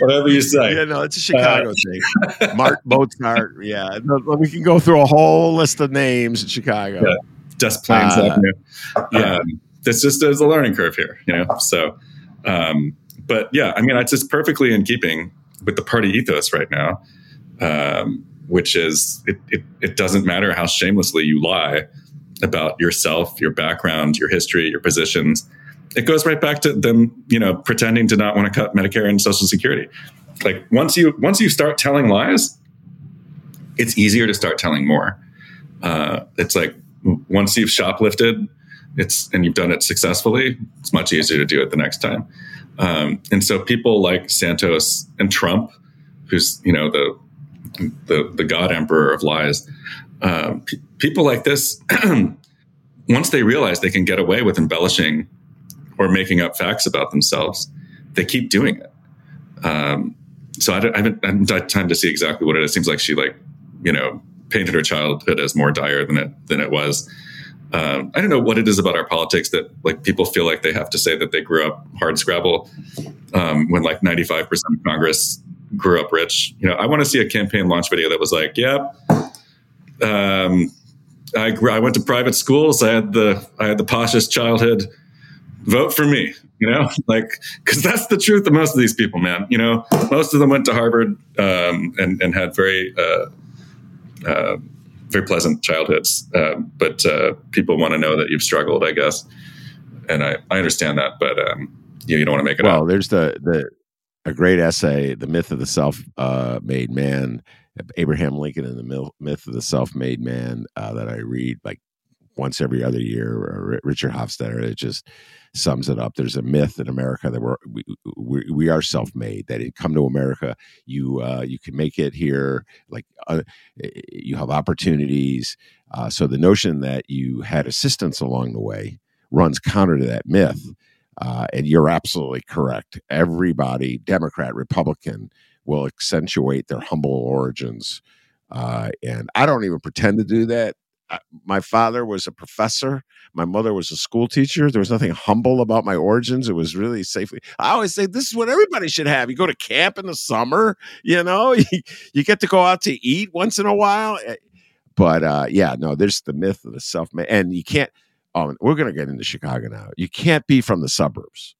whatever you say." Yeah, no, it's a Chicago thing. Mark Mozart. Yeah, we can go through a whole list of names in Chicago. Yeah. Des Plaines Uh, Avenue. yeah. Um, this just is a learning curve here, you know. So, um, but yeah, I mean, it's just perfectly in keeping with the party ethos right now, um, which is it, it. It doesn't matter how shamelessly you lie about yourself, your background, your history, your positions. It goes right back to them, you know, pretending to not want to cut Medicare and Social Security. Like once you once you start telling lies, it's easier to start telling more. Uh, it's like once you've shoplifted, it's and you've done it successfully, it's much easier to do it the next time. Um, and so people like Santos and Trump, who's you know the the the god emperor of lies, um, pe- people like this, once they realize they can get away with embellishing or making up facts about themselves, they keep doing it. Um, so I, I haven't, I haven't had time to see exactly what it is. It seems like she like you know painted her childhood as more dire than it than it was. Um, I don't know what it is about our politics that like people feel like they have to say that they grew up hard scrabble um, when like 95% of Congress grew up rich. You know, I want to see a campaign launch video that was like, yep, um, I, I went to private schools. I had the, I had the poshest childhood vote for me, you know, like, cause that's the truth of most of these people, man. You know, most of them went to Harvard um, and, and had very, uh, uh, very pleasant childhoods. Uh, but uh, people want to know that you've struggled, I guess. And I, I understand that, but um, you, you don't want to make it up. Well, up. there's the the a great essay, "The Myth of the Self-Made Man." Abraham Lincoln and the Myth of the Self-Made Man uh, that I read like once every other year. Richard Hofstadter it just sums it up. There's a myth in America that we're we, we, we are self-made. That you come to America, you uh, you can make it here. Like uh, you have opportunities. Uh, so the notion that you had assistance along the way runs counter to that myth. Uh, and you're absolutely correct. Everybody, Democrat, Republican, will accentuate their humble origins. Uh, and I don't even pretend to do that my father was a professor. My mother was a school teacher. There was nothing humble about my origins. It was really safely. I always say this is what everybody should have. You go to camp in the summer, you know, you, get to go out to eat once in a while. Eh, but uh, yeah, no, there's the myth of the self made, and you can't. Oh, we're going to get into Chicago now. You can't be from the suburbs.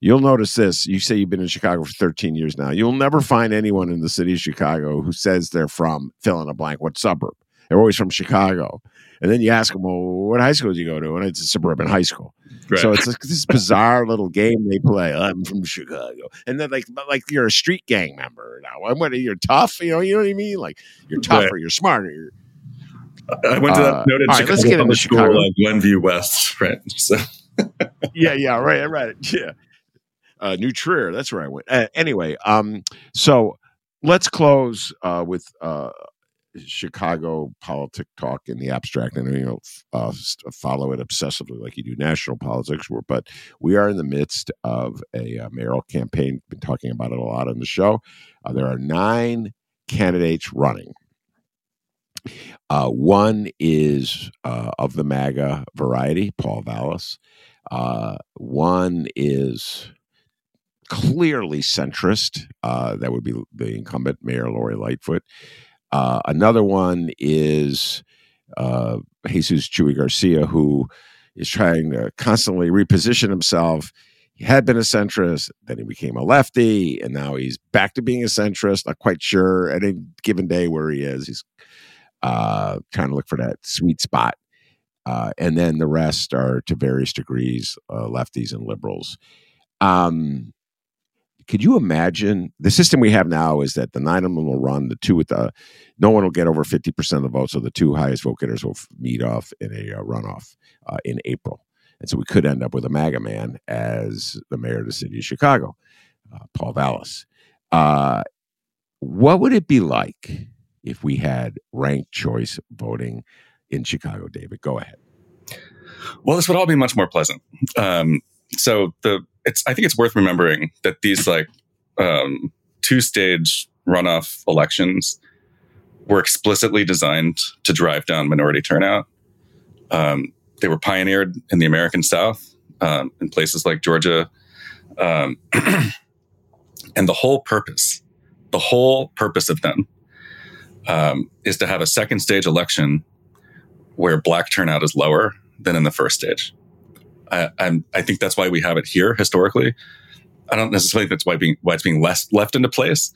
You'll notice this. You say you've been in Chicago for 13 years now. You'll never find anyone in the city of Chicago who says they're from fill in a blank, what suburb they're always from Chicago. And then you ask them, well, what high school did you go to? And it's a suburban high school. Right. So it's like this bizarre little game they play. I'm from Chicago. And then like like you're a street gang member now. I'm what you're tough, you know, you know what I mean? Like you're tough right. or you're smarter, you're I went to that uh, noted Chicago let's get into Chicago. School, Glenview West, right? So yeah, yeah, right, right, yeah. Uh, New Trier, that's where I went. Uh, anyway, um, so let's close uh, with uh, Chicago politic talk in the abstract. and you know uh, follow it obsessively like you do national politics. But we are in the midst of a, uh, mayoral campaign. Been talking about it a lot on the show. Uh, there are nine candidates running. Uh, one is uh, of the MAGA variety, Paul Vallas. Uh, one is clearly centrist. that would be the incumbent Mayor Lori Lightfoot. Uh, another one is uh, Jesus Chuy Garcia, who is trying to constantly reposition himself. He had been a centrist, then he became a lefty, and now he's back to being a centrist. Not quite sure at any given day where he is. He's uh, trying to look for that sweet spot. Uh, and then the rest are to various degrees uh, lefties and liberals. Um, could you imagine the system we have now is that the nine of them will run, the two with the no one will get over 50% of the vote. So the two highest vote getters will meet off in a uh, runoff uh, in April. And so we could end up with a MAGA man as the mayor of the city of Chicago, uh, Paul Vallas Uh, what would it be like if we had ranked choice voting in Chicago, David? Go ahead. Well, this would all be much more pleasant. Um, so the it's I think it's worth remembering that these like um, two stage runoff elections were explicitly designed to drive down minority turnout. Um, they were pioneered in the American South um, in places like Georgia, um, and the whole purpose, the whole purpose of them, um, is to have a second stage election where black turnout is lower than in the first stage. I, I'm, I think that's why we have it here historically. I don't necessarily think that's why, being, why it's being less left into place,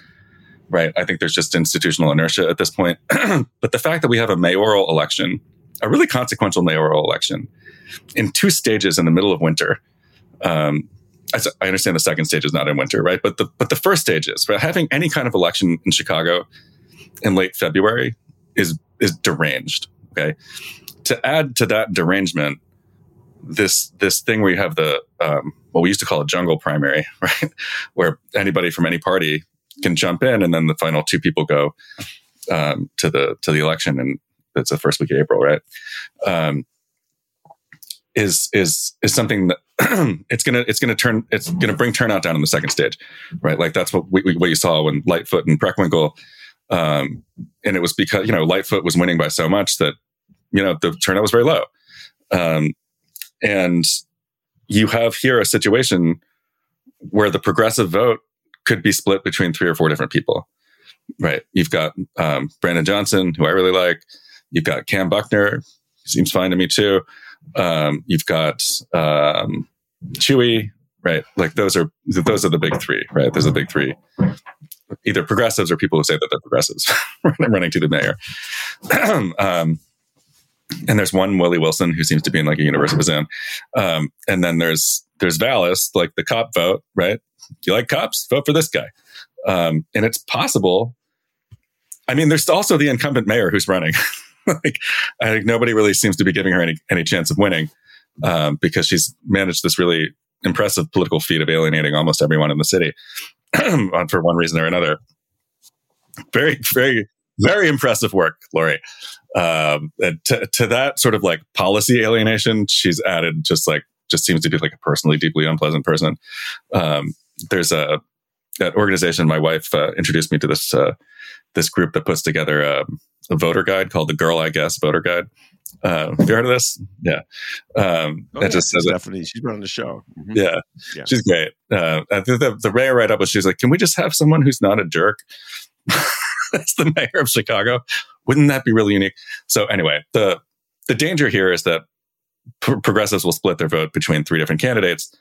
right? I think there's just institutional inertia at this point. but the fact that we have a mayoral election, a really consequential mayoral election, in two stages in the middle of winter. Um, I, I understand the second stage is not in winter, right? But the but the first stage is. But having any kind of election in Chicago in late February is is deranged. Okay. To add to that derangement, this this thing where you have the um, what we used to call a jungle primary, right, where anybody from any party can jump in, and then the final two people go um, to the to the election, and it's the first week of April, right? Um, is is is something that it's gonna it's gonna turn it's gonna bring turnout down in the second stage, right? Like that's what we, what you saw when Lightfoot and Preckwinkle, um, and it was because you know Lightfoot was winning by so much that you know the turnout was very low. Um, and you have here a situation where the progressive vote could be split between three or four different people. Right. You've got um, Brandon Johnson, who I really like. You've got Cam Buckner, seems fine to me too. Um, you've got um, Chuy, right? Like those are those are the big three, right? Those are the big three. Either progressives or people who say that they're progressives running to the mayor. um, and there's one Willie Wilson who seems to be in like a universe of his own. Um, and then there's there's Vallas, like the cop vote, right? You like cops? Vote for this guy. Um, and it's possible. I mean, there's also the incumbent mayor who's running. like, I think nobody really seems to be giving her any any chance of winning um, because she's managed this really impressive political feat of alienating almost everyone in the city for one reason or another. Very, very, very impressive work, Lori. Um, to, to that sort of like policy alienation, she's added just like just seems to be like a personally deeply unpleasant person. Um, there's a that organization. My wife uh, introduced me to this uh, this group that puts together a, a, voter guide called the Girl I Guess Voter Guide. Uh, have you heard of this? Yeah. Um, oh, it just says definitely. She's been on the show. Mm-hmm. Yeah, yeah, she's great. Uh, the, the, the mayor write up was she's like, "Can we just have someone who's not a jerk?" That's the mayor of Chicago. Wouldn't that be really unique? So anyway, the the danger here is that progressives will split their vote between three different candidates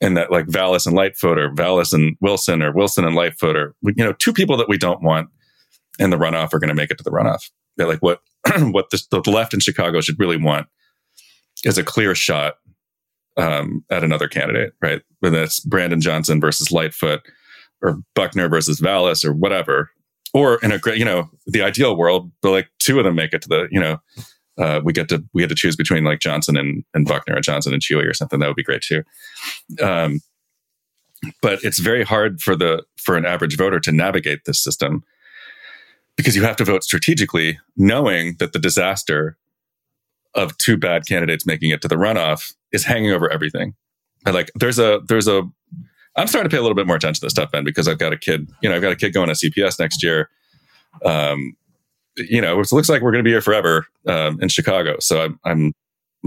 and that like Vallas and Lightfoot or Vallas and Wilson or Wilson and Lightfoot or you know two people that we don't want in the runoff are going to make it to the runoff. They're like what what the, left in Chicago should really want is a clear shot um, at another candidate, right? Whether that's Brandon Johnson versus Lightfoot or Buckner versus Vallas or whatever. Or in a great, you know, the ideal world, but like two of them make it to the, you know, uh, we get to we get to choose between like Johnson and, and Buckner or Johnson and Chuy or something. That would be great too. Um, but it's very hard for the for an average voter to navigate this system because you have to vote strategically, knowing that the disaster of two bad candidates making it to the runoff is hanging over everything. And like there's a there's a I'm starting to pay a little bit more attention to this stuff, Ben, because I've got a kid. You know, I've got a kid going to CPS next year. Um, you know, it looks like we're going to be here forever um, in Chicago. So I'm I'm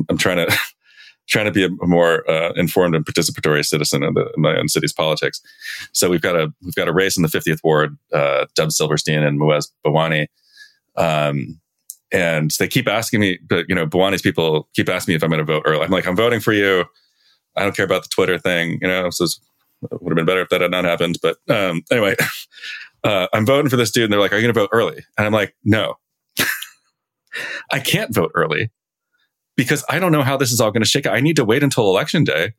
I'm trying to trying to be a, more uh, informed and participatory citizen in, the, in, my own city's politics. So we've got a we've got a race in the 50th ward, uh, Deb Silverstein and Mueze Bawany. Um, and they keep asking me, but you know, Bawany's people keep asking me if I'm going to vote early. I'm like, I'm voting for you. I don't care about the Twitter thing. You know, so it would have been better if that had not happened. But um, anyway, uh, I'm voting for this dude. And they're like, are you going to vote early? And I'm like, no, I can't vote early because I don't know how this is all going to shake out. I need to wait until election day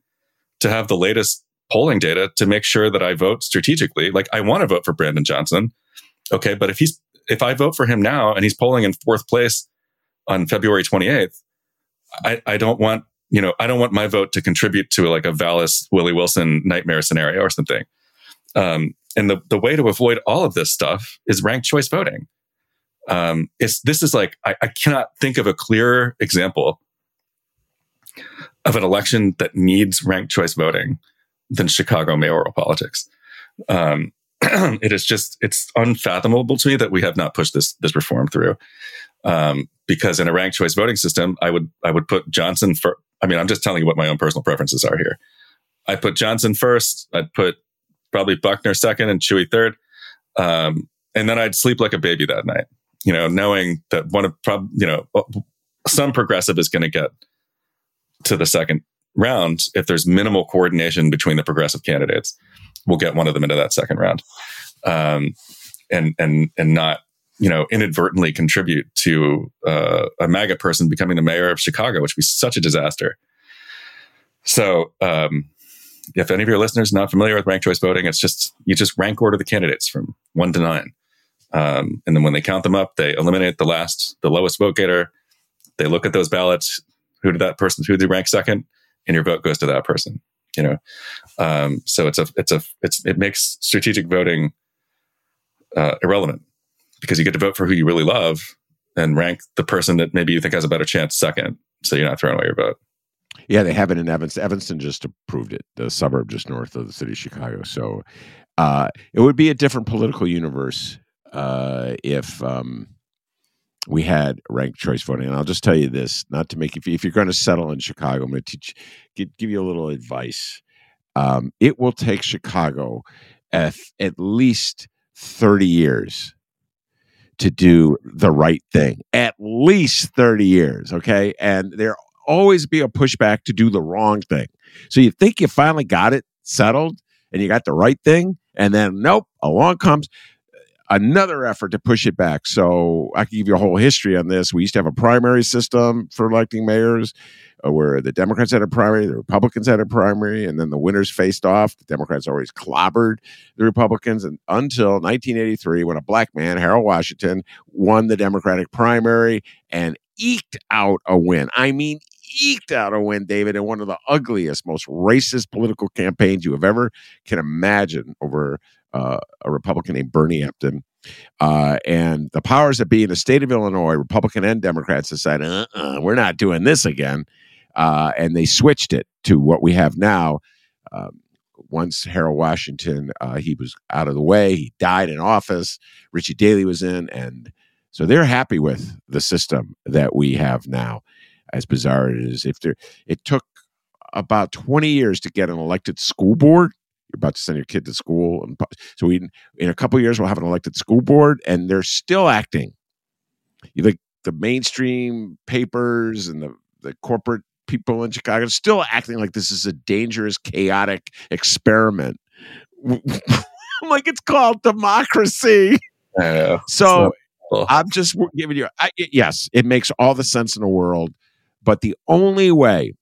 to have the latest polling data to make sure that I vote strategically. Like I want to vote for Brandon Johnson. Okay. But if he's, if I vote for him now and he's polling in fourth place on February 28th, I, I don't want, you know, I don't want my vote to contribute to like a Vallas Willie Wilson nightmare scenario or something. Um, and the, the way to avoid all of this stuff is ranked choice voting. Um, it's, this is like, I, I cannot think of a clearer example of an election that needs ranked choice voting than Chicago mayoral politics. Um, it is just, it's unfathomable to me that we have not pushed this, this reform through. Um, because in a ranked choice voting system, I would, I would put Johnson for, I mean, I'm just telling you what my own personal preferences are here. I put Johnson first. I'd put probably Buckner second and Chuy third. Um, and then I'd sleep like a baby that night, you know, knowing that one of, prob- you know, some progressive is going to get to the second round if there's minimal coordination between the progressive candidates. We'll get one of them into that second round, um, and and and not you know inadvertently contribute to uh, a MAGA person becoming the mayor of Chicago, which would be such a disaster. So um, if any of your listeners are not familiar with ranked choice voting, it's just you just rank order the candidates from one to nine, um, and then when they count them up, they eliminate the last, the lowest vote getter. They look at those ballots. Who did that person? Who did rank second? And your vote goes to that person. You know, um, so it's a it's a it's it makes strategic voting uh, irrelevant because you get to vote for who you really love and rank the person that maybe you think has a better chance second. So you're not throwing away your vote. Yeah, they have it in Evanston. Evanston just approved it, the suburb just north of the city of Chicago. So uh, it would be a different political universe uh, if um, we had ranked choice voting. And I'll just tell you this: not to make if, if you're going to settle in Chicago, I'm going to teach, give, give you a little advice. Um, it will take Chicago at, at least 30 years to do the right thing. At least 30 years, okay? And there always be a pushback to do the wrong thing. So you think you finally got it settled and you got the right thing, and then nope, along comes another effort to push it back. So I can give you a whole history on this. We used to have a primary system for electing mayors uh, where the Democrats had a primary, the Republicans had a primary, and then the winners faced off. The Democrats always clobbered the Republicans and until 1983 when a black man, Harold Washington, won the Democratic primary and eked out a win. I mean, eked out a win, David, in one of the ugliest, most racist political campaigns you have ever can imagine over uh, a Republican named Bernie Epton. Uh, and the powers that be in the state of Illinois, Republican and Democrats, decided, uh-uh, we're not doing this again. Uh, and they switched it to what we have now. Um, once Harold Washington, uh, he was out of the way, he died in office. Richie Daley was in, and so they're happy with the system that we have now. As bizarre as it is, if there, it took about 20 years to get an elected school board you're about to send your kid to school and so we in a couple years we'll have an elected school board and they're still acting. You like the mainstream papers and the, the corporate people in chicago are still acting like this is a dangerous chaotic experiment. I'm like it's called democracy. So i'm just giving you I, yes it makes all the sense in the world but the only way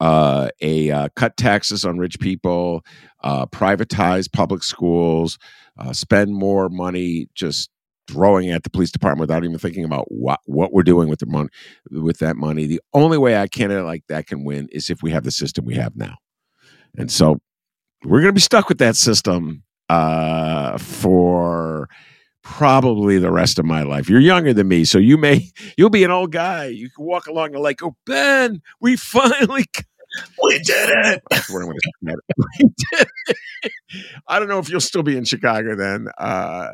uh, a uh, cut taxes on rich people, uh, privatize public schools, uh, spend more money just throwing at the police department without even thinking about what what we're doing with the money with that money. The only way a candidate like that can win is if we have the system we have now, and so we're going to be stuck with that system uh, for probably the rest of my life. You're younger than me, so you may you'll be an old guy. You can walk along the lake. Oh, Ben, we finally we did it. I'm going to we did it. I don't know if you'll still be in Chicago then. Uh,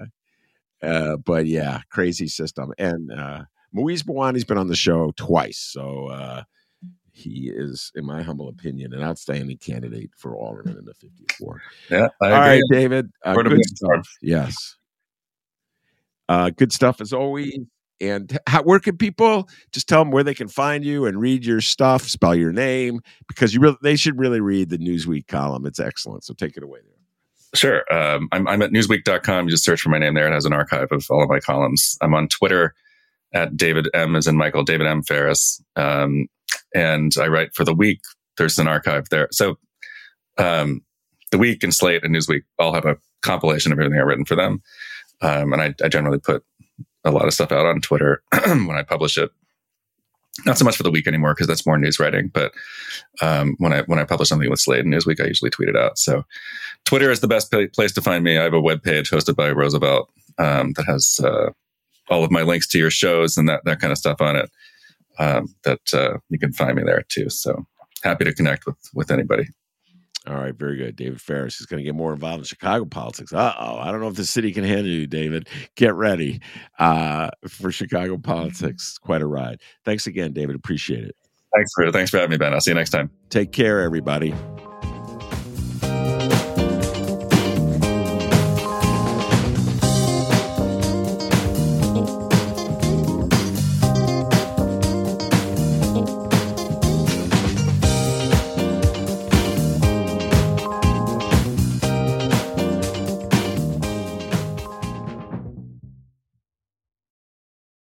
uh, but yeah, crazy system. And uh, Mueze Bawany's been on the show twice, so uh, he is, in my humble opinion, an outstanding candidate for Alderman in the 50th ward. Yeah, I All right, David. Uh, good stuff. Yes. Uh, good stuff as always. And how, where can people just tell them where they can find you and read your stuff, spell your name, because you really they should really read the Newsweek column. It's excellent. So take it away there. Sure. Um, I'm, I'm, at newsweek.com. You just search for my name there. It has an archive of all of my columns. I'm on Twitter at David M as in Michael, David M. Faris. Um, and I write for the week. There's an archive there. So um, the week and Slate and Newsweek all have a compilation of everything I've written for them. Um, and I, I, generally put a lot of stuff out on Twitter when I publish it. Not so much for the week anymore because that's more news writing. But um, when I when I publish something with Slate and Newsweek, I usually tweet it out. So Twitter is the best place to find me. I have a web page hosted by Roosevelt um, that has uh, all of my links to your shows and that that kind of stuff on it. Um, that uh, you can find me there too. So happy to connect with with anybody. All right, very good. David Faris is going to get more involved in Chicago politics. Uh oh, I don't know if the city can handle you, David. Get ready uh, for Chicago politics. Quite a ride. Thanks again, David. Appreciate it. Thanks for thanks for having me, Ben. I'll see you next time. Take care, everybody.